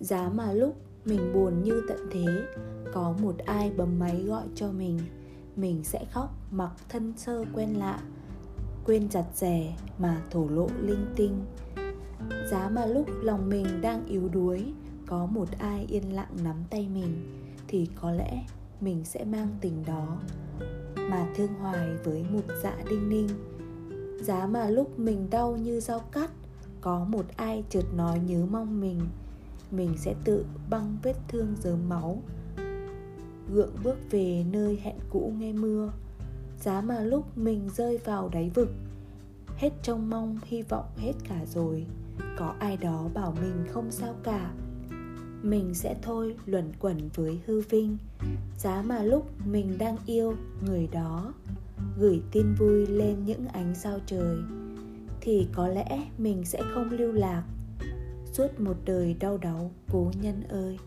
giá mà lúc mình buồn như tận thế, có một ai bấm máy gọi cho mình mình sẽ khóc mặc thân sơ quen lạ, quên chặt rẻ mà thổ lộ linh tinh. Giá mà lúc lòng mình đang yếu đuối, có một ai yên lặng nắm tay mình, thì có lẽ mình sẽ mang tình đó mà thương hoài với một dạ đinh ninh. Giá mà lúc mình đau như dao cắt, có một ai chợt nói nhớ mong mình mình sẽ tự băng vết thương dớm máu, gượng bước về nơi hẹn cũ nghe mưa. Giá mà lúc mình rơi vào đáy vực, hết trông mong, hy vọng hết cả rồi. Có ai đó bảo mình không sao cả. Mình sẽ thôi luẩn quẩn với hư vinh. Giá mà lúc mình đang yêu người đó, gửi tin vui lên những ánh sao trời. Thì có lẽ mình sẽ không lưu lạc suốt một đời đau đáu cố nhân ơi.